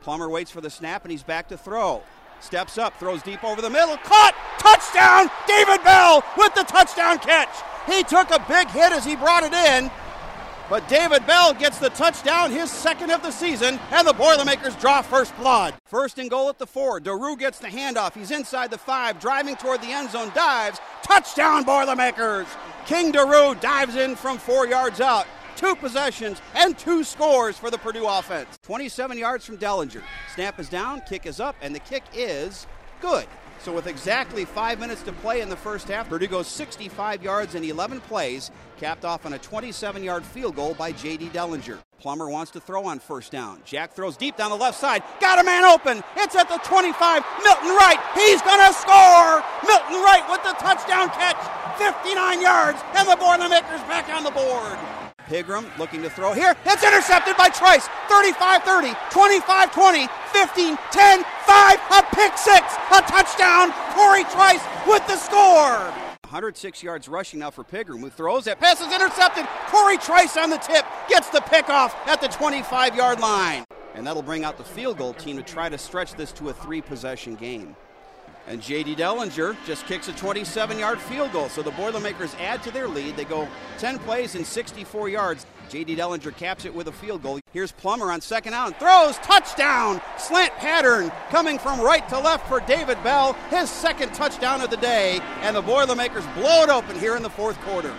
Plummer waits for the snap and he's back to throw. Steps up, throws deep over the middle, caught, touchdown! David Bell with the touchdown catch. He took a big hit as he brought it in, but David Bell gets the touchdown, his second of the season, and the Boilermakers draw first blood. First and goal at the four. Doerue gets the handoff. He's inside the five, driving toward the end zone, dives. Touchdown, Boilermakers! King Doerue dives in from four yards out two possessions, and two scores for the Purdue offense. 27 yards from Dellinger. Snap is down, kick is up, and the kick is good. So, with exactly five minutes to play in the first half, Purdue goes 65 yards in 11 plays, capped off on a 27 yard field goal by J.D. Dellinger. Plummer wants to throw on first down. Jack throws deep down the left side. Got a man open. It's at the 25. Milton Wright. He's going to score. Milton Wright with the touchdown catch. 59 yards, and the Boilermakers back on the board. Pigrome looking to throw here. It's intercepted by Trice. 35 30, 25 20, 15 10, 5, a pick six, a touchdown. Corey Trice with the score. 106 yards rushing now for Pigrome, who throws it. Pass is intercepted. Corey Trice on the tip gets the pickoff at the 25 yard line. And that'll bring out the field goal team to try to stretch this to a three possession game. And J.D. Dellinger just kicks a 27 yard field goal. So the Boilermakers add to their lead. They go 10 plays and 64 yards. J.D. Dellinger caps it with a field goal. Here's Plummer on second down. Throws, touchdown! Slant pattern coming from right to left for David Bell. His second touchdown of the day. And the Boilermakers blow it open here in the fourth quarter.